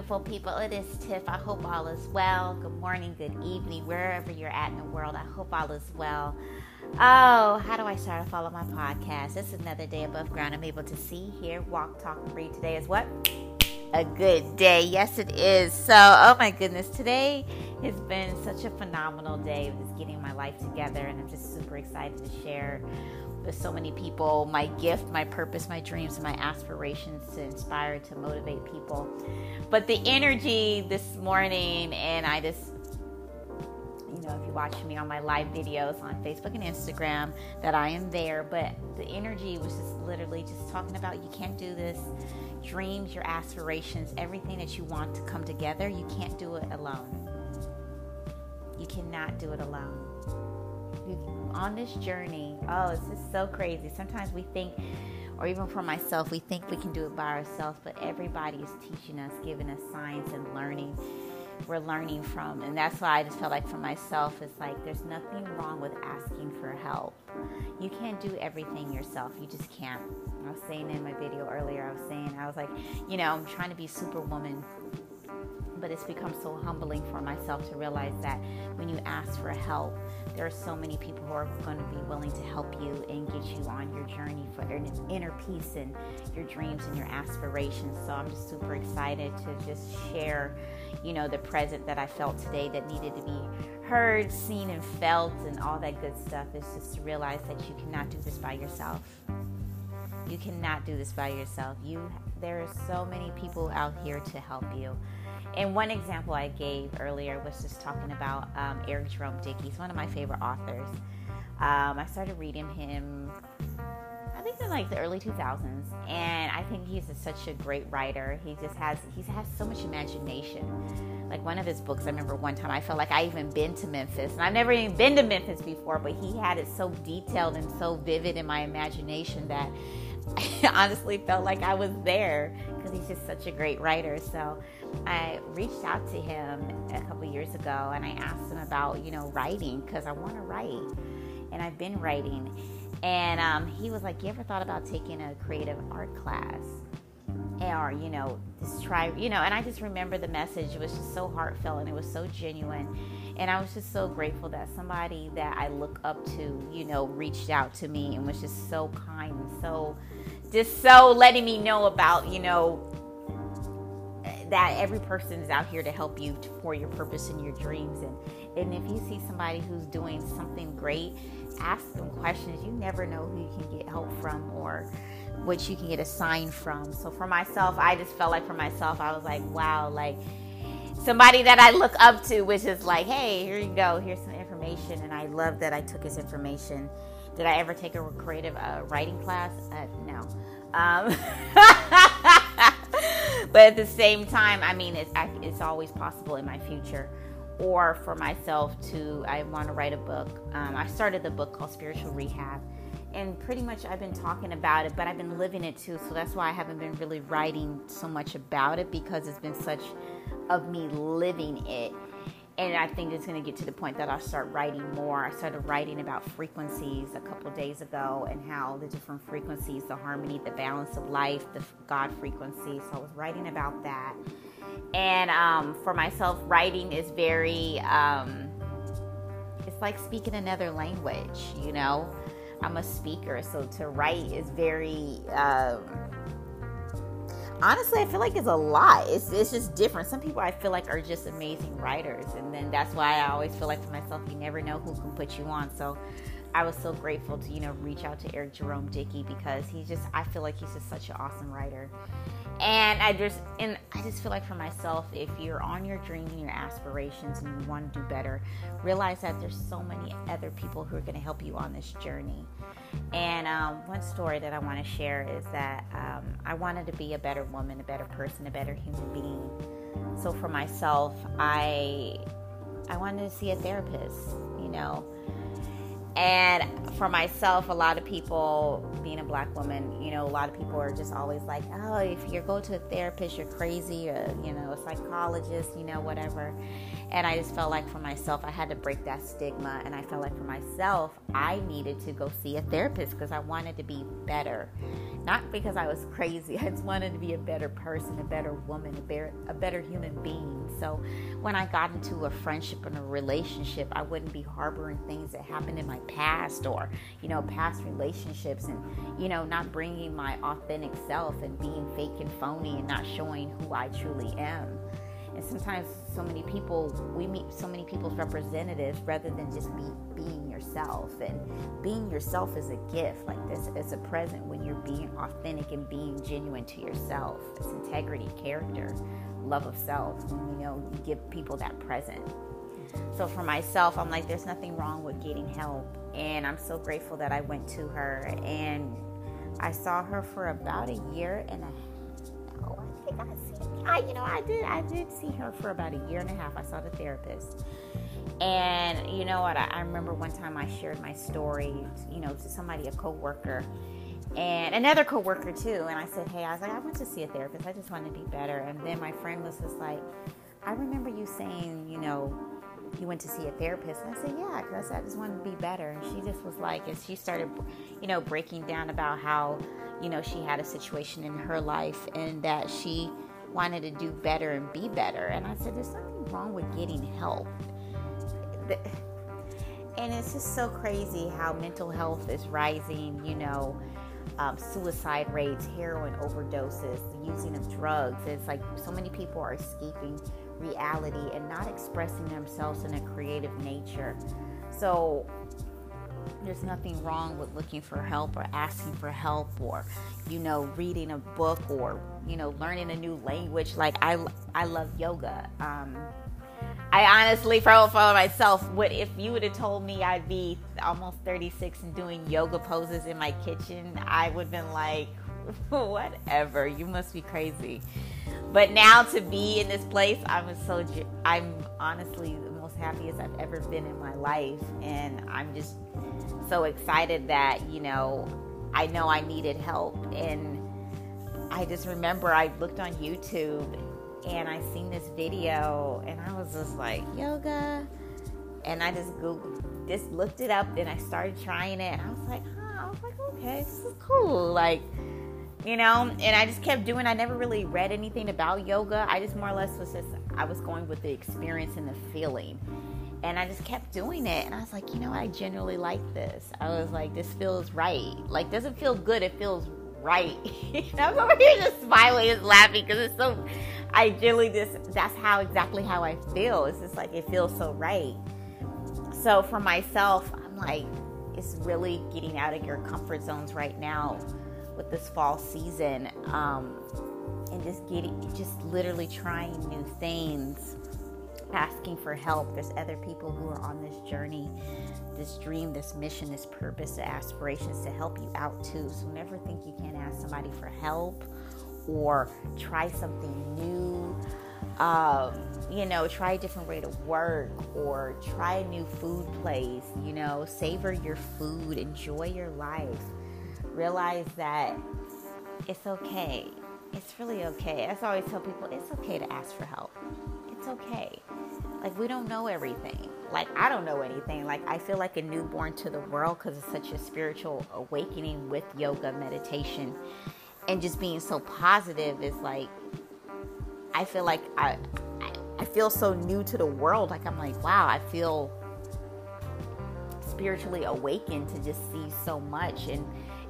beautiful people. It is Tiff. I hope all is well. Good morning, good evening, wherever you're at in the world. I hope all is well. Oh, how do I start to follow my podcast? Is another day above ground. I'm able to see, hear, walk, talk, and breathe. Today is what? A good day. Yes, it is. So, oh my goodness, today has been such a phenomenal day of just getting my life together, and I'm just super excited to share with so many people my gift, my purpose, my dreams, and my aspirations to inspire, to motivate people. But the energy this morning, and I just you know, if you watch me on my live videos on Facebook and Instagram, that I am there. But the energy was just literally just talking about you can't do this. Dreams, your aspirations, everything that you want to come together, you can't do it alone. You cannot do it alone. On this journey, oh, it's just so crazy. Sometimes we think, or even for myself, we think we can do it by ourselves, but everybody is teaching us, giving us science and learning we're learning from. And that's why I just felt like for myself, it's like there's nothing wrong with asking for help. You can't do everything yourself. You just can't. I was saying in my video earlier, I was saying, I was like, you know, I'm trying to be superwoman but it's become so humbling for myself to realize that when you ask for help, there are so many people who are going to be willing to help you and get you on your journey for inner peace and your dreams and your aspirations. So I'm just super excited to just share, you know, the present that I felt today that needed to be heard, seen, and felt, and all that good stuff. Is just to realize that you cannot do this by yourself. You cannot do this by yourself. You there are so many people out here to help you. And one example I gave earlier was just talking about um, Eric Jerome Dickey. He's one of my favorite authors. Um, I started reading him, I think in like the early 2000s, and I think he's a, such a great writer. He just has he has so much imagination. Like one of his books, I remember one time I felt like I even been to Memphis, and I've never even been to Memphis before, but he had it so detailed and so vivid in my imagination that I honestly felt like I was there because he's just such a great writer. So I reached out to him a couple years ago and I asked him about, you know, writing because I want to write. And I've been writing. And um, he was like, You ever thought about taking a creative art class? Or, you know, just try, you know, and I just remember the message. It was just so heartfelt and it was so genuine. And I was just so grateful that somebody that I look up to, you know, reached out to me and was just so kind and so, just so letting me know about, you know, that every person is out here to help you for your purpose and your dreams. And and if you see somebody who's doing something great ask them questions. You never know who you can get help from or what you can get a sign from. So for myself i just felt like for myself i was like wow like somebody that i look up to which is like hey here you go here's some information. And i love that i took his information. Did i ever take a creative uh, writing class? Uh, no. Um, but at the same time, I mean, it's, it's always possible in my future. Or for myself to, I want to write a book. Um, I started the book called Spiritual Rehab. And pretty much I've been talking about it, but I've been living it too. So that's why I haven't been really writing so much about it because it's been such of me living it and I think it's going to get to the point that I'll start writing more. I started writing about frequencies a couple days ago and how the different frequencies, the harmony, the balance of life, the God frequency. So I was writing about that. And um, for myself, writing is very, um, it's like speaking another language, you know? I'm a speaker, so to write is very. Um, honestly, I feel like it's a lot. It's, it's just different. Some people I feel like are just amazing writers. And then that's why I always feel like for myself, you never know who can put you on. So I was so grateful to, you know, reach out to Eric Jerome Dickey because he's just, I feel like he's just such an awesome writer. And I just, and I just feel like for myself, if you're on your dreams and your aspirations and you want to do better, realize that there's so many other people who are going to help you on this journey. And um, one story that I want to share is that um, I wanted to be a better woman, a better person, a better human being. So for myself, I I wanted to see a therapist, you know And for myself, a lot of people, being a black woman, you know, a lot of people are just always like, oh, if you go to a therapist, you're crazy, or, you know, a psychologist, you know, whatever. And I just felt like for myself, I had to break that stigma. And I felt like for myself, I needed to go see a therapist because I wanted to be better. Not because I was crazy, I just wanted to be a better person, a better woman, a better, a better human being. So when I got into a friendship and a relationship, I wouldn't be harboring things that happened in my past or, you know, past relationships and, you know, not bringing my authentic self and being fake and phony and not showing who I truly am. And sometimes so many people, we meet so many people's representatives rather than just be being yourself. And being yourself is a gift. Like this, it's a present when you're being authentic and being genuine to yourself. It's integrity, character, love of self. When you know, you give people that present. So for myself, I'm like, there's nothing wrong with getting help. And I'm so grateful that I went to her and I saw her for about a year and a half. Oh, I think I. I, you know, I did. I did see her for about a year and a half. I saw the therapist, and you know what? I, I remember one time I shared my story, you know, to somebody, a coworker, and another coworker too. And I said, hey, I was like, I went to see a therapist. I just wanted to be better. And then my friend was just like, I remember you saying, you know, you went to see a therapist? And I said, yeah, because I just wanted to be better. And she just was like, and she started, you know, breaking down about how, you know, she had a situation in her life and that she wanted to do better and be better. And I said, there's nothing wrong with getting help. And it's just so crazy how mental health is rising, you know. Um, suicide rates, heroin overdoses, the using of drugs. It's like so many people are escaping reality and not expressing themselves in a creative nature. So there's nothing wrong with looking for help or asking for help or you know reading a book or you know learning a new language. Like i i love yoga. Um i honestly for, for myself would if you would have told me i'd be almost 36 and doing yoga poses in my kitchen i would have been like whatever you must be crazy but now to be in this place, I'm so I'm honestly the most happiest I've ever been in my life, and I'm just so excited that you know I know I needed help, and I just remember I looked on YouTube and I seen this video, and I was just like yoga, and I just googled, just looked it up, and I started trying it, and I was like, huh, I was like, okay, this is cool, like you know? And i just kept doing i never really read anything about yoga. I just more or less was just i was going with the experience and the feeling. And i just kept doing it. And i was like you know i genuinely like this. I was like this feels right. Like doesn't feel good. It feels right. I'm over here just smiling and laughing because it's so i genuinely just that's how exactly how i feel. It's just like it feels so right. So for myself i'm like it's really getting out of your comfort zones right now with this fall season um, and just getting, just literally trying new things, asking for help. There's other people who are on this journey, this dream, this mission, this purpose, the aspirations to help you out too. So never think you can't ask somebody for help or try something new. Um, you know, try a different way to work or try a new food place, you know, savor your food, enjoy your life realize that it's okay. It's really okay. I always tell people, it's okay to ask for help. It's okay. Like, we don't know everything. Like, I don't know anything. Like, I feel like a newborn to the world because it's such a spiritual awakening with yoga, meditation, and just being so positive is like, I feel like I, I feel so new to the world. Like, I'm like, wow, I feel spiritually awakened to just see so much and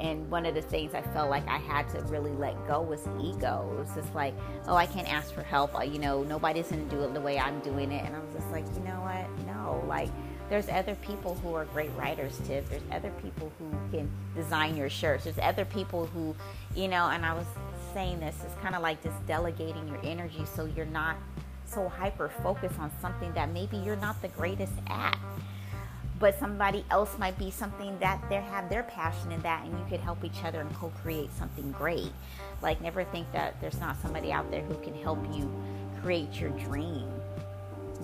and one of the things I felt like I had to really let go was ego. It was just like, oh, I can't ask for help. You know, nobody's going to do it the way I'm doing it. And I was just like, you know what? No. Like, there's other people who are great writers, Tiff. There's other people who can design your shirts. There's other people who, you know, and I was saying this, it's kind of like just delegating your energy so you're not so hyper focused on something that maybe you're not the greatest at but somebody else might be something that they have their passion in that and you could help each other and co-create something great like never think that there's not somebody out there who can help you create your dream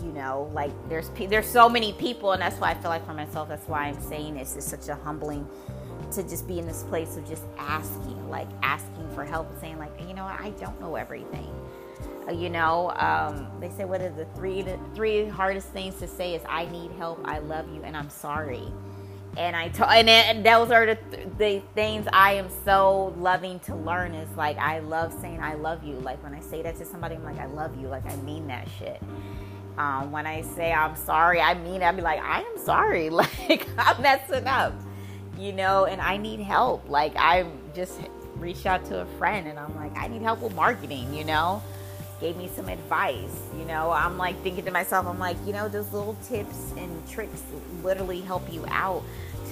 you know, like there's there's so many people, and that's why I feel like for myself. That's why I'm saying this is such a humbling to just be in this place of just asking, like asking for help, saying like, you know, I don't know everything. You know, um, they say what are the three the three hardest things to say is I need help, I love you, and I'm sorry. And I told, and, and those are the, the things I am so loving to learn is like I love saying I love you. Like when I say that to somebody, I'm like I love you. Like I mean that shit. Um, when I say I'm sorry, I mean. I'd be like I am sorry. Like I'm messing up you know, and I need help. Like I just reached out to a friend and I'm like, I need help with marketing, you know? Gave me some advice, you know. I'm like thinking to myself, I'm like, you know, those little tips and tricks literally help you out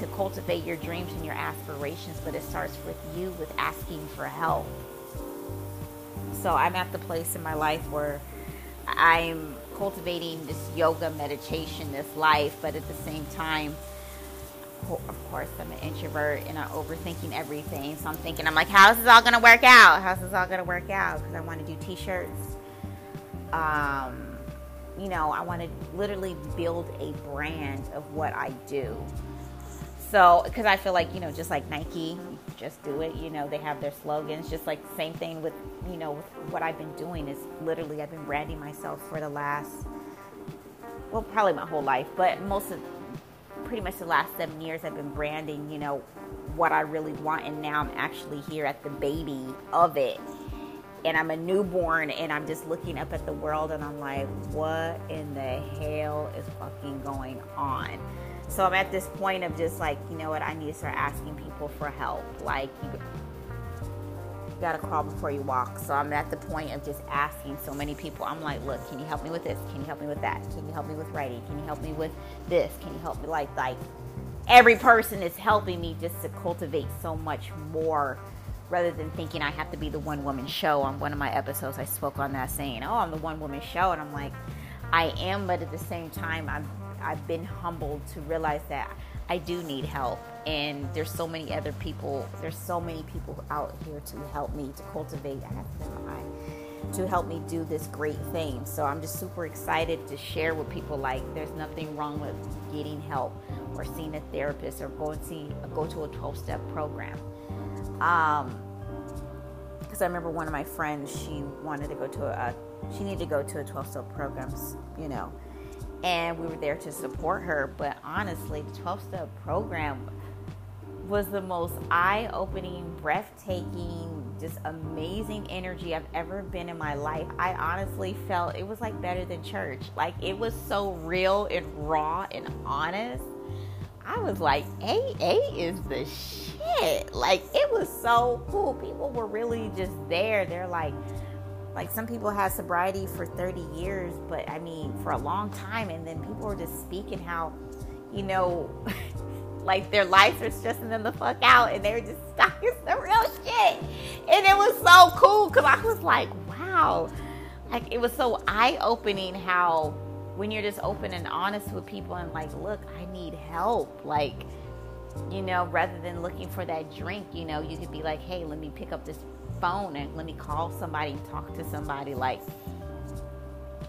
to cultivate your dreams and your aspirations, but it starts with you with asking for help. So I'm at the place in my life where I'm cultivating this yoga meditation, this life, but at the same time, oh, of course, I'm an introvert and I'm overthinking everything. So I'm thinking, I'm like, how's this all gonna work out? How's this all gonna work out? Because I want to do T-shirts. Um, you know, I want to literally build a brand of what I do. So, because I feel like you know, just like Nike, just do it. You know, they have their slogans. Just like same thing with you know, with what I've been doing is literally I've been branding myself for the last, well, probably my whole life, but most of pretty much the last seven years I've been branding, you know, what I really want. And now I'm actually here at the baby of it. And I'm a newborn and I'm just looking up at the world and I'm like, what in the hell is fucking going on? So I'm at this point of just like, you know what, I need to start asking people for help. Like, you, gotta crawl before you walk. So I'm at the point of just asking so many people. I'm like, look, can you help me with this? Can you help me with that? Can you help me with writing? Can you help me with this? Can you help me like like every person is helping me just to cultivate so much more rather than thinking I have to be the one woman show. On one of my episodes I spoke on that saying, Oh, I'm the one woman show and I'm like, I am, but at the same time I'm I've been humbled to realize that I do need help. And there's so many other people, there's so many people out here to help me to cultivate to help me do this great thing. So I'm just super excited to share with people like there's nothing wrong with getting help or seeing a therapist or going to see go to a 12 step program. Um, because I remember one of my friends, she wanted to go to a, she needed to go to a 12 step program, you know, and we were there to support her. But honestly, the 12 step program was the most eye opening, breathtaking, just amazing energy I've ever been in my life. I honestly felt it was like better than church. Like it was so real and raw and honest. I was like, AA is the shit. Like it was so cool. People were really just there. They're like, like some people had sobriety for 30 years, but I mean, for a long time. And then people were just speaking how, you know, like their lives are stressing them the fuck out and they were just stuck in real shit. And it was so cool because I was like, wow. Like it was so eye opening how when you're just open and honest with people and like, look, I need help. Like, you know, rather than looking for that drink, you know, you could be like, hey, let me pick up this phone and let me call somebody talk to somebody. Like,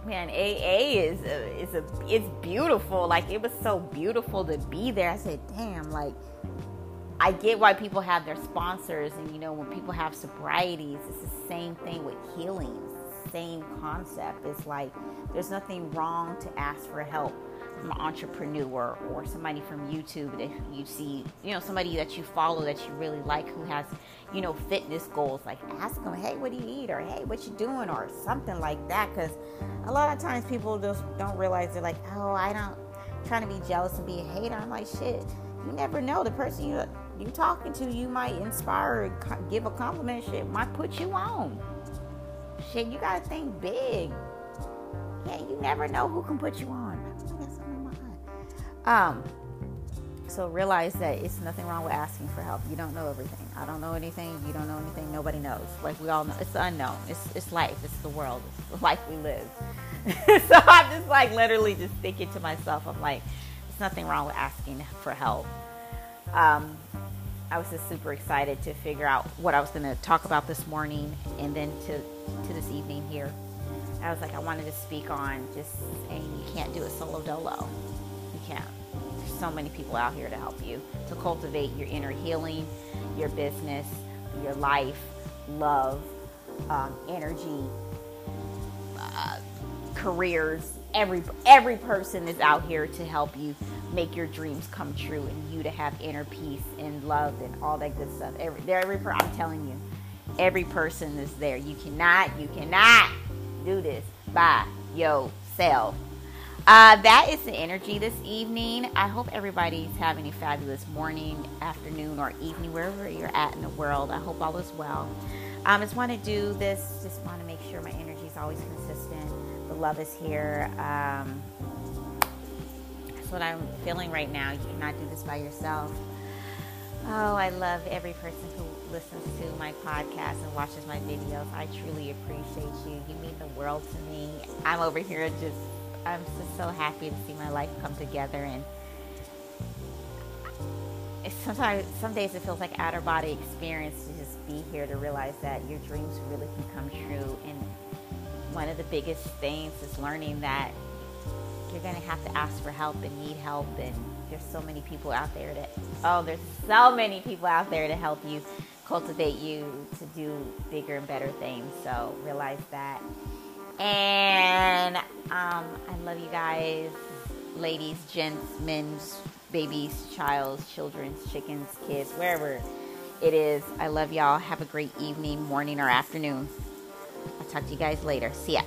man, AA is a, is a it's beautiful. Like, it was so beautiful to be there. I said, damn, like. I get why people have their sponsors, and you know, when people have sobrieties, it's the same thing with healing. Same concept. It's like there's nothing wrong to ask for help from an entrepreneur or somebody from YouTube that you see, you know, somebody that you follow that you really like who has, you know, fitness goals. Like ask them, hey, what do you eat? Or hey, what you doing? Or something like that. Because a lot of times people just don't realize they're like, oh, I don't, I'm trying to be jealous and be a hater. I'm like, shit, you never know. The person you you're talking to, you might inspire, give a compliment. Shit might put you on. Shit, you gotta think big. Yeah, you never know who can put you on. Um, so realize that it's nothing wrong with asking for help. You don't know everything. I don't know anything. You don't know anything. Nobody knows. Like we all know, it's unknown. It's it's life. It's the world. It's the life we live. so I'm just like literally just thinking to myself. I'm like, there's nothing wrong with asking for help. Um, I was just super excited to figure out what I was going to talk about this morning and then to to this evening here. I was like, I wanted to speak on just saying you can't do a solo dolo. You can't. There's so many people out here to help you to cultivate your inner healing, your business, your life, love, um, energy, uh, careers. Every every person is out here to help you make your dreams come true and you to have inner peace and love and all that good stuff. Every, every I'm telling you, every person is there. You cannot, you cannot do this by yourself. Uh, that is the energy this evening. I hope everybody's having a fabulous morning, afternoon, or evening, wherever you're at in the world. I hope all is well. I um, just want to do this, just want to make sure my energy is always consistent. The love is here. Um, that's what I'm feeling right now. You cannot do this by yourself. Oh, I love every person who listens to my podcast and watches my videos. I truly appreciate you. You mean the world to me. I'm over here just, I'm just so happy to see my life come together. And sometimes, some days it feels like outer body experience to just be here to realize that your dreams really can come true. And one of the biggest things is learning that you're going to have to ask for help and need help and there's so many people out there that oh there's so many people out there to help you cultivate you to do bigger and better things so realize that and um, i love you guys. Ladies gents men's babies childs children's chickens kids wherever it is. I love y'all. Have a great evening morning or afternoon. I'll talk to you guys later. See ya